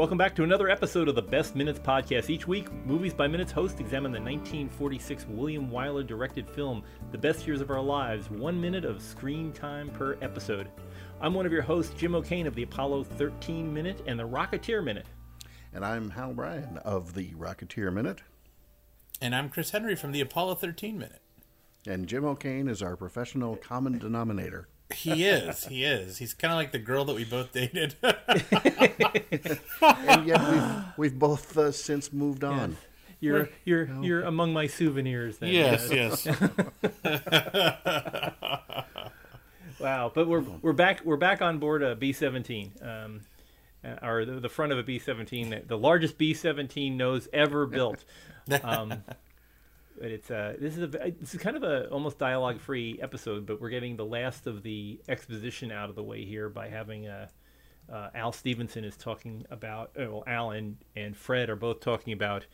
Welcome back to another episode of the Best Minutes podcast. Each week, Movies by Minutes hosts examine the 1946 William Wyler directed film, The Best Years of Our Lives, one minute of screen time per episode. I'm one of your hosts, Jim O'Kane of the Apollo 13 Minute and the Rocketeer Minute. And I'm Hal Bryan of the Rocketeer Minute. And I'm Chris Henry from the Apollo 13 Minute. And Jim O'Kane is our professional common denominator. He is. He is. He's kind of like the girl that we both dated. and yet we've we've both uh, since moved on. You're you're you're among my souvenirs. Then. yes, yes. Wow, but we're we're back we're back on board a B seventeen, um, uh, or the, the front of a B seventeen, the largest B seventeen nose ever built. Um, but it's uh, this is a this is kind of a almost dialogue free episode, but we're getting the last of the exposition out of the way here by having uh, uh, Al Stephenson is talking about uh, well Al and, and Fred are both talking about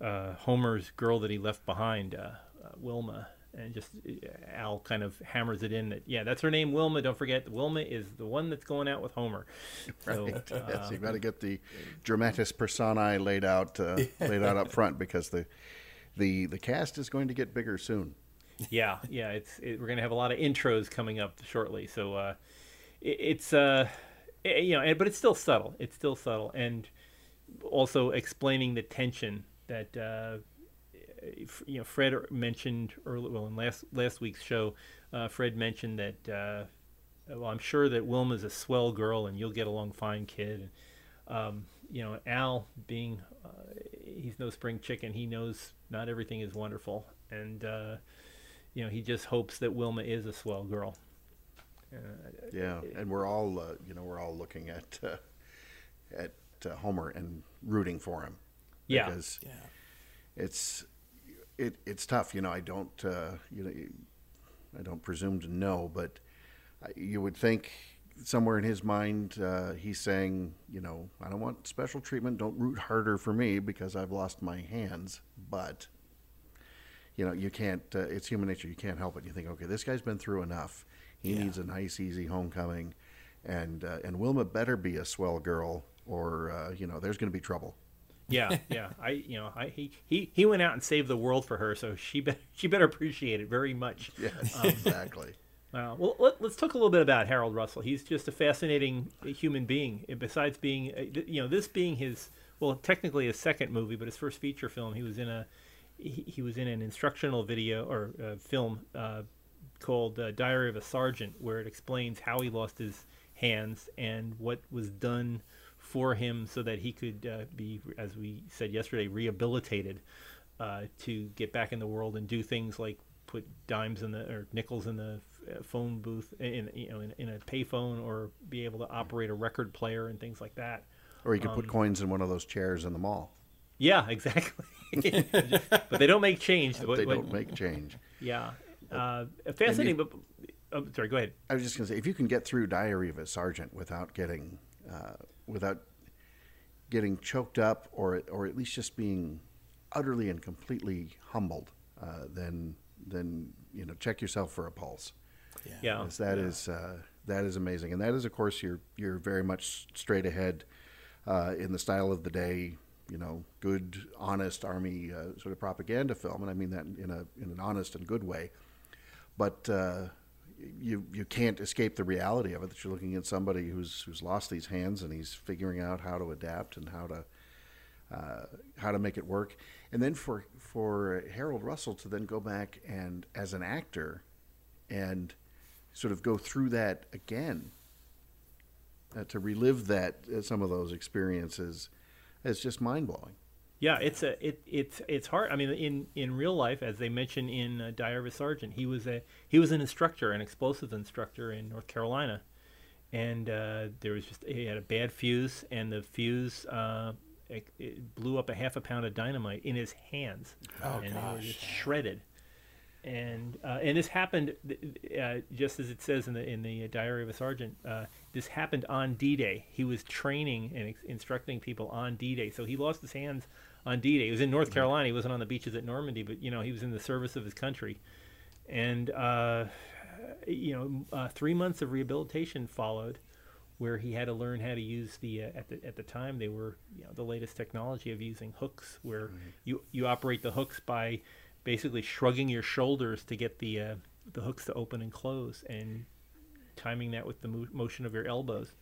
uh, Homer's girl that he left behind, uh, Wilma, and just Al kind of hammers it in that yeah that's her name Wilma. Don't forget Wilma is the one that's going out with Homer. Right. So, yes, you got to get the dramatis personae laid out laid out up front because the the the cast is going to get bigger soon. Yeah, yeah, it's it, we're going to have a lot of intros coming up shortly. So uh, it, it's uh, it, you know, but it's still subtle. It's still subtle, and also explaining the tension that uh, you know Fred mentioned early. Well, in last last week's show, uh, Fred mentioned that. Uh, well, I'm sure that Wilma's a swell girl, and you'll get along fine, kid. Um, you know, Al being uh, he's no spring chicken. He knows not everything is wonderful, and uh, you know he just hopes that Wilma is a swell girl. Uh, yeah, and we're all uh, you know we're all looking at uh, at uh, Homer and rooting for him. Yeah, because yeah. it's it it's tough. You know, I don't you know I don't presume to know, but you would think somewhere in his mind, uh, he's saying, you know, I don't want special treatment. Don't root harder for me because I've lost my hands. But, you know, you can't, uh, it's human nature. You can't help it. You think, okay, this guy's been through enough. He yeah. needs a nice, easy homecoming. And, uh, and Wilma better be a swell girl or, uh, you know, there's going to be trouble. yeah, yeah. I, you know, I he, he he went out and saved the world for her, so she be, she better appreciate it very much. Yes, um, exactly. Uh, well, let, us talk a little bit about Harold Russell. He's just a fascinating human being. Besides being, uh, you know, this being his well, technically his second movie, but his first feature film. He was in a he, he was in an instructional video or uh, film uh, called uh, Diary of a Sergeant, where it explains how he lost his hands and what was done for him so that he could uh, be, as we said yesterday, rehabilitated to get back in the world and do things like put dimes in the or nickels in the phone booth in you know in, in a payphone or be able to operate a record player and things like that. Or you could um, put coins in one of those chairs in the mall. Yeah, exactly. but they don't make change. they what, don't make change. Yeah, uh, fascinating. You, but oh, sorry, go ahead. I was just going to say, if you can get through Diary of a Sergeant without getting uh, without getting choked up, or or at least just being utterly and completely humbled, uh, then then you know check yourself for a pulse. Yeah, yeah. that yeah. is, uh, that is amazing, and that is of course you're you're very much straight ahead uh, in the style of the day. You know, good, honest army uh, sort of propaganda film, and I mean that in a in an honest and good way. But uh, you you can't escape the reality of it that you're looking at somebody who's who's lost these hands and he's figuring out how to adapt and how to uh, how to make it work. And then for for Harold Russell to then go back and as an actor and sort of go through that again, uh, to relive that uh, some of those experiences, is just mind blowing. Yeah, it's a it it's it's hard. I mean, in in real life, as they mention in uh, Diary of a Sergeant, he was a he was an instructor, an explosives instructor in North Carolina, and uh, there was just he had a bad fuse, and the fuse uh, it, it blew up a half a pound of dynamite in his hands, oh, and gosh. they were just shredded and uh, and this happened uh, just as it says in the in the Diary of a Sergeant. Uh, this happened on D-Day. He was training and ex- instructing people on D-Day, so he lost his hands on D-Day. He was in North mm-hmm. Carolina. He wasn't on the beaches at Normandy, but you know he was in the service of his country, and uh, you know uh, three months of rehabilitation followed, where he had to learn how to use the uh, at the at the time they were you know the latest technology of using hooks where you you operate the hooks by basically shrugging your shoulders to get the uh, the hooks to open and close and timing that with the mo- motion of your elbows.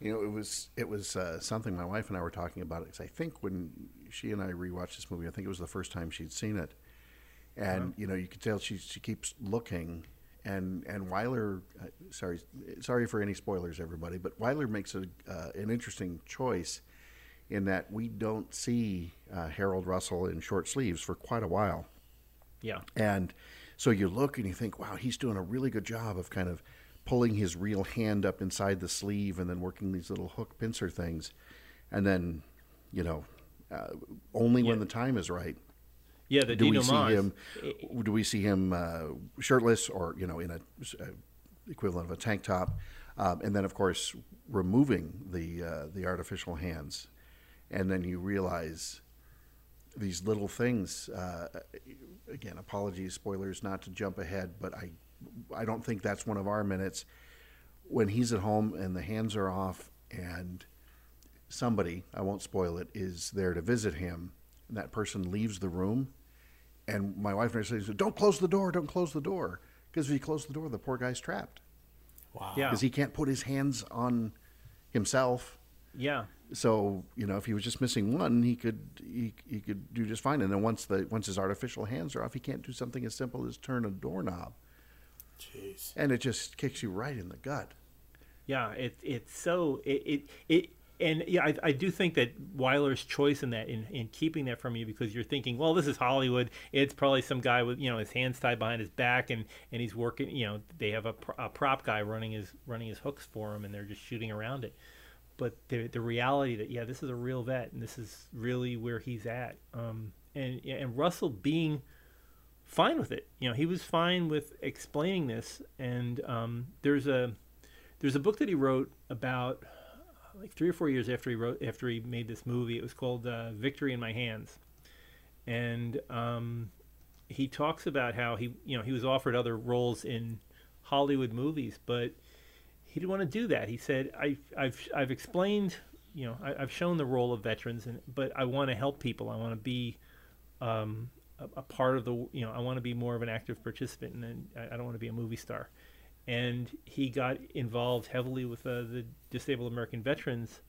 You know, it was it was uh, something my wife and I were talking about it 'cause I think when she and I rewatched this movie, I think it was the first time she'd seen it, and you know, you could tell she she keeps looking, and and Wyler, uh, sorry sorry for any spoilers, everybody, but Wyler makes a uh, an interesting choice in that we don't see uh, Harold Russell in short sleeves for quite a while. Yeah, And so you look and you think, wow, he's doing a really good job of kind of pulling his real hand up inside the sleeve and then working these little hook pincer things. And then, you know, uh, only when the time is right yeah. The do we see him. Do we see him uh, shirtless or you know in a, uh equivalent of a tank top, um, and then of course removing the uh, the artificial hands, and then you realize these little things. Uh, again, apologies, spoilers, not to jump ahead, but I I don't think that's one of our minutes when he's at home and the hands are off and somebody I won't spoil it is there to visit him. And that person leaves the room, and my wife and I say, "Don't close the door! Don't close the door!" Because if you close the door, the poor guy's trapped Wow. Yeah. because he can't put his hands on himself. yeah. So you know, if he was just missing one, he could he, he could do just fine. And then once the once his artificial hands are off, he can't do something as simple as turn a doorknob, Jeez. and it just kicks you right in the gut. Yeah, it it's so it it, it and yeah, I, I do think that Wyler's choice in that in, in keeping that from you because you're thinking, well, this is Hollywood. It's probably some guy with you know his hands tied behind his back and and he's working. You know, they have a, pr- a prop guy running his running his hooks for him, and they're just shooting around it. But the the reality that yeah, this is a real vet, and this is really where he's at. Um, and and Russell being fine with it. You know, he was fine with explaining this. And um, there's a there's a book that he wrote about like three or four years after he wrote after he made this movie. It was called uh, Victory in My Hands, and um, he talks about how he you know he was offered other roles in Hollywood movies, but he didn't want to do that. He said, I've, I've I've explained." You know, I, I've shown the role of veterans, and but I want to help people. I want to be um, a, a part of the you know I want to be more of an active participant and I, I don't want to be a movie star and he got involved heavily with uh, the disabled American veterans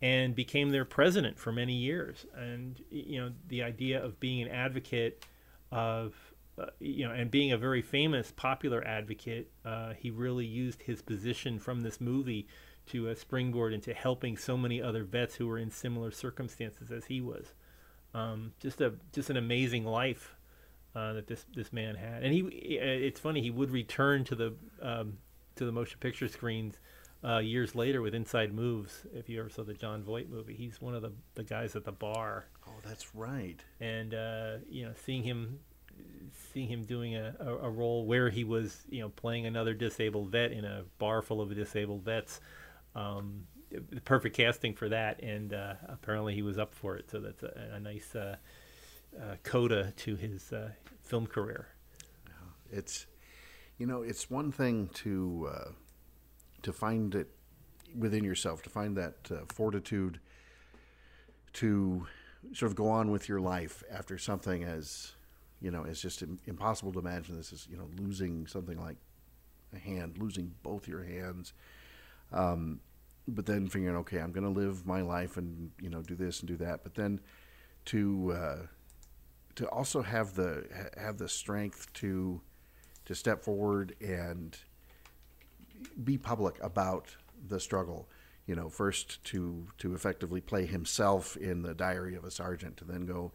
and became their president for many years and you know the idea of being an advocate of uh, you know and being a very famous popular advocate uh, he really used his position from this movie to uh, springboard into helping so many other vets who were in similar circumstances as he was um, just a just an amazing life uh, that this this man had. And he, it's funny, he would return to the um, to the motion picture screens uh, years later with Inside Moves. If you ever saw the John Voight movie, he's one of the the guys at the bar, Oh, that's right. and uh, you know, seeing him seeing him doing a, a, a role where he was you know playing another disabled vet in a bar full of disabled vets. Um, the perfect casting for that, and uh, apparently he was up for it. So that's a, a nice uh, uh, coda to his uh, film career. It's, you know, it's one thing to uh, to find it within yourself, to find that uh, fortitude to sort of go on with your life after something as, you know, it's just impossible to imagine this is, you know, losing something like a hand, losing both your hands. Um, but then figuring, okay, I'm going to live my life and you know do this and do that. But then to uh, to also have the have the strength to to step forward and be public about the struggle. You know, first to to effectively play himself in the Diary of a Sergeant, to then go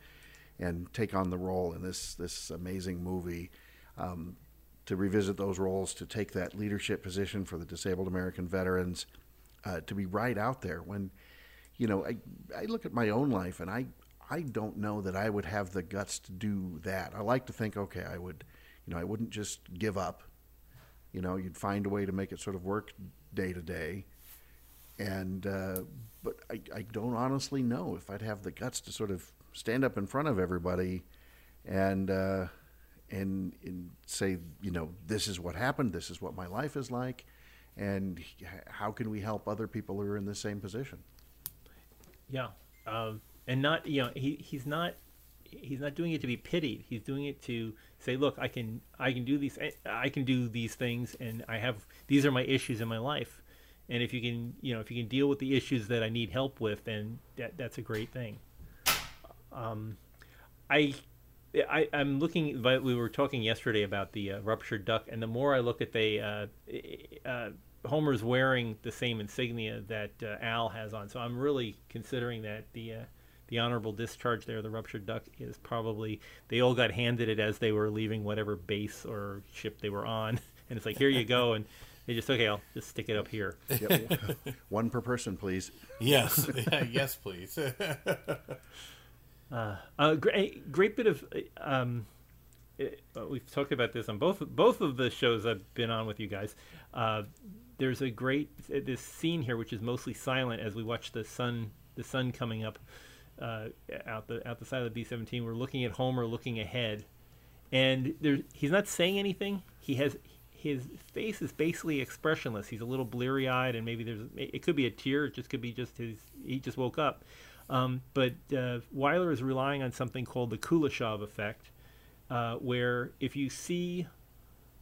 and take on the role in this this amazing movie. Um, to revisit those roles, to take that leadership position for the disabled American veterans, uh, to be right out there when, you know, I, I look at my own life and I, I don't know that I would have the guts to do that. I like to think, okay, I would, you know, I wouldn't just give up. You know, you'd find a way to make it sort of work day to day. And, uh, but I, I don't honestly know if I'd have the guts to sort of stand up in front of everybody and, uh, and, and say, you know, this is what happened, this is what my life is like, and how can we help other people who are in the same position? Yeah, um, and not you know he he's not he's not doing it to be pitied. He's doing it to say, look, I can I can do these I can do these things, and I have these are my issues in my life, and if you can you know if you can deal with the issues that I need help with, then that that's a great thing. Um, I. I, I'm looking. But we were talking yesterday about the uh, ruptured duck, and the more I look at the uh, uh, Homer's wearing the same insignia that uh, Al has on, so I'm really considering that the uh, the honorable discharge there, the ruptured duck, is probably they all got handed it as they were leaving whatever base or ship they were on, and it's like here you go, and they just okay, I'll just stick it up here. Yep. One per person, please. Yes, yes, please. Uh, great, great bit of. Um, it, uh, we've talked about this on both both of the shows I've been on with you guys. Uh, there's a great this scene here, which is mostly silent as we watch the sun the sun coming up uh, out the out the side of the B-17. We're looking at Homer looking ahead, and he's not saying anything. He has his face is basically expressionless. He's a little bleary eyed, and maybe there's it could be a tear. It just could be just his he just woke up. Um, but uh, Wyler is relying on something called the Kuleshov effect, uh, where if you see,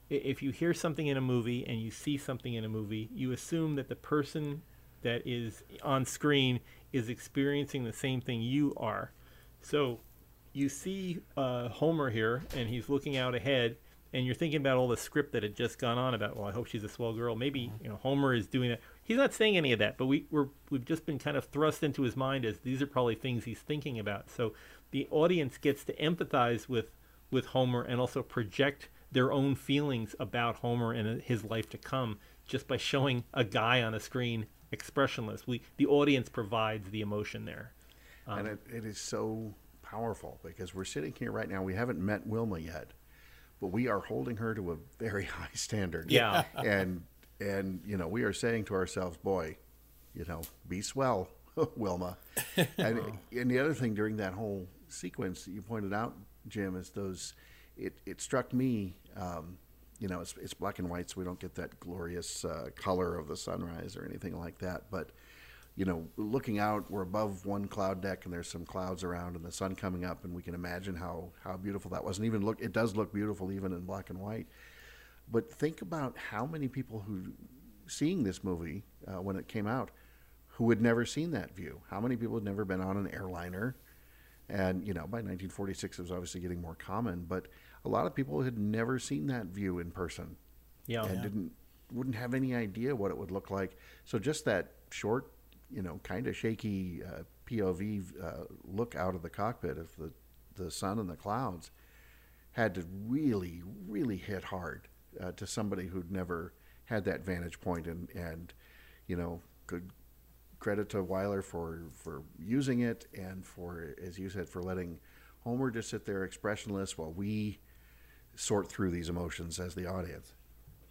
if you hear something in a movie and you see something in a movie, you assume that the person that is on screen is experiencing the same thing you are. So you see uh, Homer here, and he's looking out ahead, and you're thinking about all the script that had just gone on about. Well, I hope she's a swell girl. Maybe you know Homer is doing that. He's not saying any of that, but we, we're we've just been kind of thrust into his mind as these are probably things he's thinking about. So the audience gets to empathize with with Homer and also project their own feelings about Homer and his life to come just by showing a guy on a screen expressionless. We the audience provides the emotion there. and um, it, it is so powerful because we're sitting here right now. We haven't met Wilma yet, but we are holding her to a very high standard. Yeah. and and you know we are saying to ourselves, boy, you know, be swell, Wilma. and and the other thing during that whole sequence that you pointed out, Jim, is those. It it struck me. Um, you know, it's, it's black and white, so we don't get that glorious uh, color of the sunrise or anything like that. But you know, looking out, we're above one cloud deck, and there's some clouds around, and the sun coming up, and we can imagine how how beautiful that was. And even look, it does look beautiful even in black and white. But think about how many people who seeing this movie uh, when it came out who had never seen that view. How many people had never been on an airliner? And you know, by 1946, it was obviously getting more common, but a lot of people had never seen that view in person Yeah. and didn't wouldn't have any idea what it would look like. So just that short, you know, kind of shaky uh, POV uh, look out of the cockpit of the the sun and the clouds had to really, really hit hard uh, to somebody who'd never had that vantage point, and and you know, good credit to Wyler for for using it and for, as you said, for letting Homer just sit there expressionless while we sort through these emotions as the audience.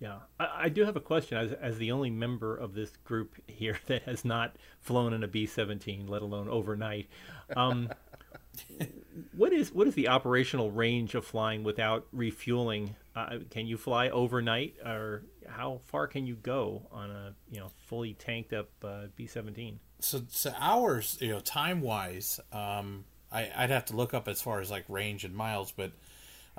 Yeah, I, I do have a question. As, as the only member of this group here that has not flown in a B seventeen, let alone overnight, um, what is what is the operational range of flying without refueling? Uh, can you fly overnight, or how far can you go on a you know fully tanked up uh, B seventeen? so, so hours, you know, time wise, um, I, I'd have to look up as far as like range and miles, but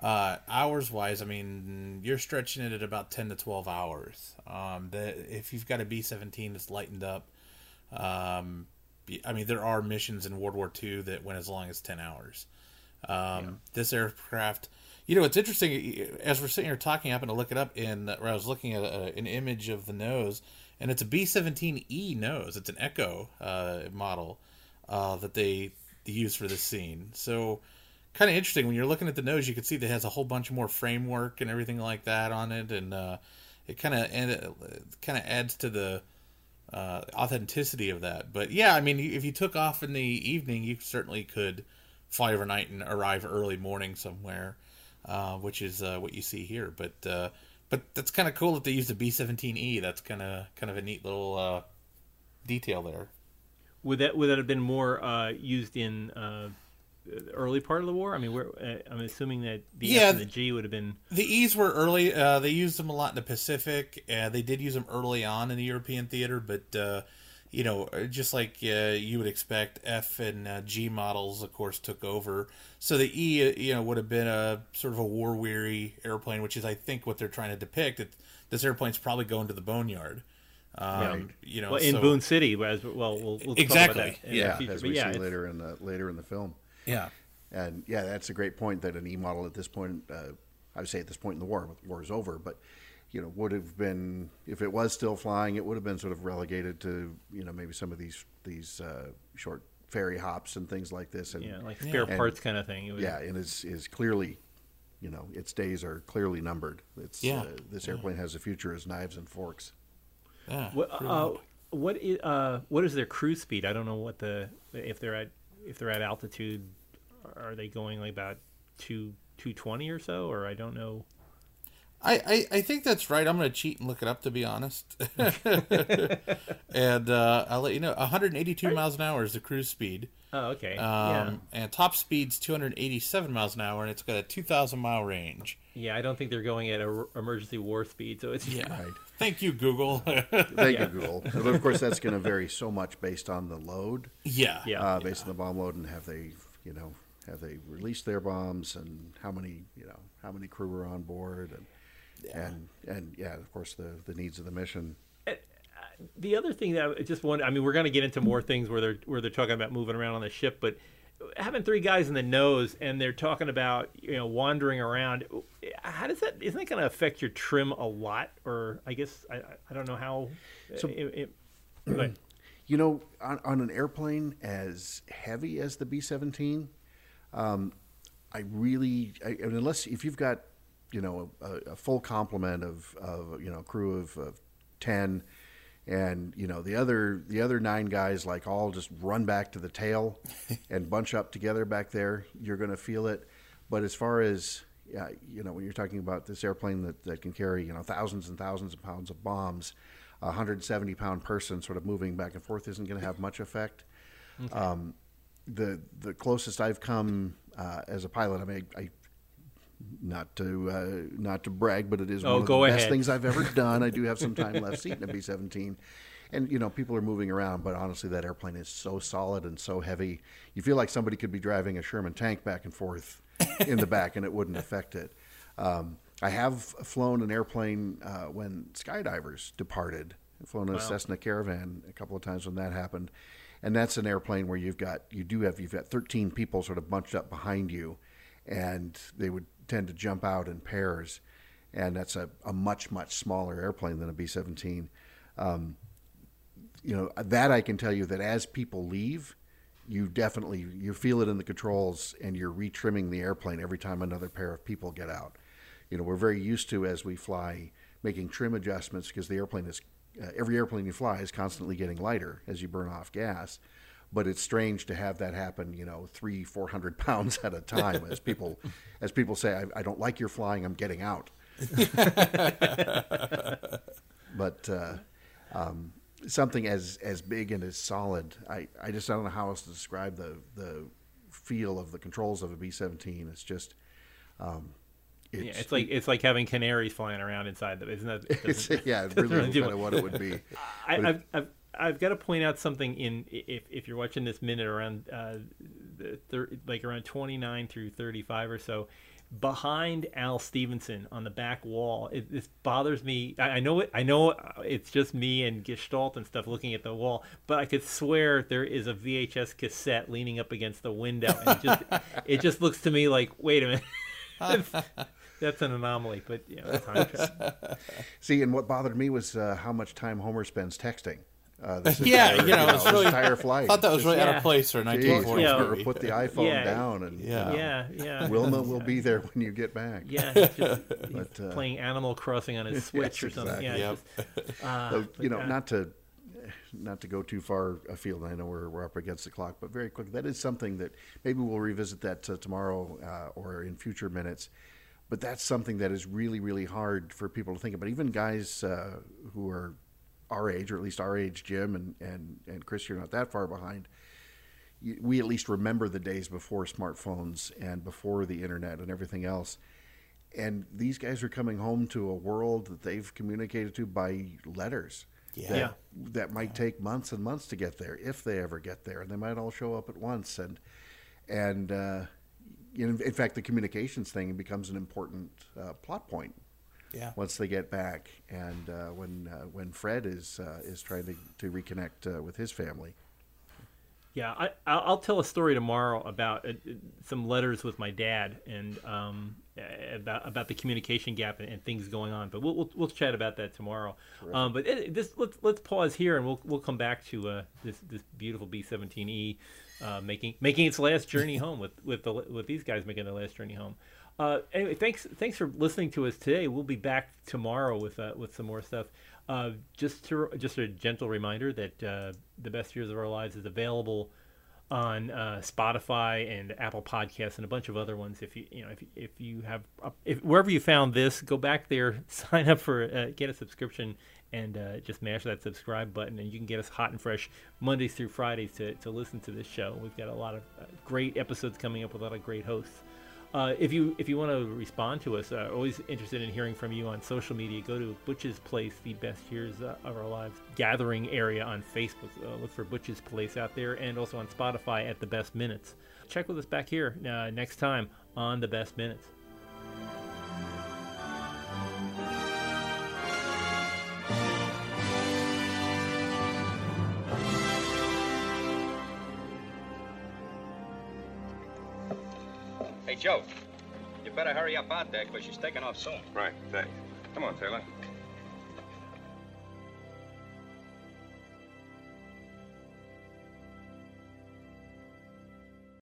uh, hours wise, I mean, you're stretching it at about ten to twelve hours. Um, the, if you've got a B seventeen that's lightened up, um, I mean, there are missions in World War II that went as long as ten hours. Um, This aircraft, you know, it's interesting. As we're sitting here talking, I happened to look it up, and I was looking at a, an image of the nose, and it's a B seventeen E nose. It's an Echo uh, model uh, that they, they use for this scene. So, kind of interesting when you're looking at the nose. You can see that it has a whole bunch more framework and everything like that on it, and uh, it kind of and it kind of adds to the uh, authenticity of that. But yeah, I mean, if you took off in the evening, you certainly could fly overnight and arrive early morning somewhere, uh, which is uh, what you see here. But uh, but that's kind of cool that they used a B seventeen E. That's kind of kind of a neat little uh, detail there. Would that would that have been more uh, used in uh, the early part of the war? I mean, we're, uh, I'm assuming that the Yeah, the G would have been. The E's were early. Uh, they used them a lot in the Pacific. Uh, they did use them early on in the European theater, but uh, you know, just like uh, you would expect, F and uh, G models, of course, took over. So the E, uh, you know, would have been a sort of a war weary airplane, which is, I think, what they're trying to depict. It, this airplane's probably going to the boneyard. Um, Right. You know, Well, in so- Boone City, as well, we'll, we'll Exactly, Talk about that in Yeah, the future. as But we yeah, see it's- later in the later in the film. Yeah. And yeah, that's a great point that an E model at this point, uh, I would say at this point in the war, the war is over, but you know, would have been if it was still flying, it would have been sort of relegated to you know maybe some of these these uh, short ferry hops and things like this. And Yeah, like spare And- parts kind of thing. It was- yeah, and is is clearly, you know, its days are clearly numbered. It's Yeah. uh, this airplane has a future as knives and forks. Yeah. What, uh, what is uh, what is their cruise speed? I don't know what the if they're at if they're at altitude, are they going like about two two twenty or so, or I don't know. I, I, I think that's right. I'm going to cheat and look it up to be honest. and uh, I'll let you know. 182 miles an hour is the cruise speed. Oh, okay. Um, And top speed's 287 miles an hour, and it's got a 2,000 mile range. yeah, yeah. I don't think they're going at a r- emergency war speed. So it's Yeah. Right. Thank you, Google. Thank Yeah. you, Google. But of course, that's going to vary so much based on the load. yeah. Yeah. uh, based on the bomb load, and have they, you know, have they released their bombs, and how many, you know, how many crew were on board, and and and yeah, of course, the the needs of the mission. the other thing that I just want I mean, we're going to get into more things where they're where they're talking about moving around on the ship, but having three guys in the nose and they're talking about you know wandering around, how does that isn't that going to affect your trim a lot? Or I guess I I- I don't know how. So- it, it, but, You know, on, on an airplane as heavy as the B seventeen, um, I really, I, I mean, unless if you've got, you know, a, a full complement of, of you know, crew of, of ten, and you know the other the other nine guys like all just run back to the tail and bunch up together back there, you're going to feel it. But as far as yeah, you know, when you're talking about this airplane that, that can carry you know thousands and thousands of pounds of bombs, a 170 pound person sort of moving back and forth isn't going to have much effect. Um, the the closest I've come uh, as a pilot, I mean, I, not to uh, not to brag, but it is Oh, one of the best things I've ever done. I do have some time left seat in a B seventeen, and you know people are moving around, but honestly, that airplane is so solid and so heavy. You feel like somebody could be driving a Sherman tank back and forth in the back, and it wouldn't affect it. Um, I have flown an airplane uh, when skydivers departed. I've flown a Cessna Caravan a couple of times when that happened, and that's an airplane where you've got you do have you've got 13 people sort of bunched up behind you, and they would tend to jump out in pairs, and that's a, a much much smaller airplane than a B-17. Um, you know that I can tell you that as people leave, you definitely you feel it in the controls, and you're retrimming the airplane every time another pair of people get out. You know we're very used to as we fly making trim adjustments because the airplane is uh, every airplane you fly is constantly getting lighter as you burn off gas. But it's strange to have that happen, you know, three, four hundred pounds at a time. As people, as people say, I, I don't like your flying. I'm getting out. but uh, um, something as as big and as solid, I, I just don't know how else to describe the the feel of the controls of a B seventeen. It's just, um, it's, yeah, it's like it's like having canaries flying around inside them, isn't that? it it's, doesn't- yeah, it really do kind of what it would be. I, But I've, I've, I've got to point out something in if, if you're watching this minute around uh, the thir- like around 29 through 35 or so behind Al Stephenson on the back wall it this bothers me I, I know it I know it's just me and Gestalt and stuff looking at the wall but I could swear there is a VHS cassette leaning up against the window and it just it just looks to me like wait a minute that's, that's an anomaly but you know time. See, and what bothered me was uh, how much time Homer spends texting. Uh, this Yeah, entire, you know, it's this really- entire flight. I thought that was really out of place for a Jeez, 1940s Yeah. Homer, movie. put the iPhone Yeah. down, and Yeah. uh, yeah yeah Wilma will be there when you get back. Yeah, he's just he's But, uh, playing Animal Crossing on his Switch Yes, or something. exactly. Yeah, Yep. just, uh, So, you know, but, not to not to go too far afield. I know we're, we're up against the clock, but very quick. That is something that maybe we'll revisit that uh, tomorrow uh, or in future minutes. But that's something that is really, really hard for people to think about. Even guys uh, who are our age, or at least our age, Jim and, and, and Chris, you're not that far behind. we at least remember the days before smartphones and before the internet and everything else. And these guys are coming home to a world that they've communicated to by letters. Yeah. That, Yeah. that might take months and months to get there, if they ever get there, and they might all show up at once. And and uh, in, in fact, the communications thing becomes an important uh, plot point Yeah. once they get back, and uh, when uh, when Fred is uh, is trying to to reconnect uh, with his family. Yeah, I, I'll I'll tell a story tomorrow about uh, uh, some letters with my dad and um, uh, about about the communication gap and, and things going on. But we'll, we'll we'll chat about that tomorrow. Um, but it, this let's let's pause here and we'll we'll come back to uh, this this beautiful B seventeen E making making its last journey home with with the with these guys making their last journey home. Uh, anyway, thanks thanks for listening to us today. We'll be back tomorrow with uh, with some more stuff. Uh, just to, just a gentle reminder that uh, the best years of our lives is available on uh, Spotify and Apple Podcasts and a bunch of other ones. If you you know if if you have if wherever you found this, go back there, sign up for uh, get a subscription, and uh, just mash that subscribe button, and you can get us hot and fresh Mondays through Fridays to to listen to this show. We've got a lot of uh, great episodes coming up with a lot of great hosts. Uh, if you if you want to respond to us, uh, always interested in hearing from you on social media. Go to Butch's Place, the best years uh, of our lives gathering area on Facebook. Uh, look for Butch's Place out there, and also on Spotify at the Best Minutes. Check with us back here uh, next time on the Best Minutes. Hey, Joe, you better hurry up out there because she's taking off soon. Right, thanks. Come on, Taylor.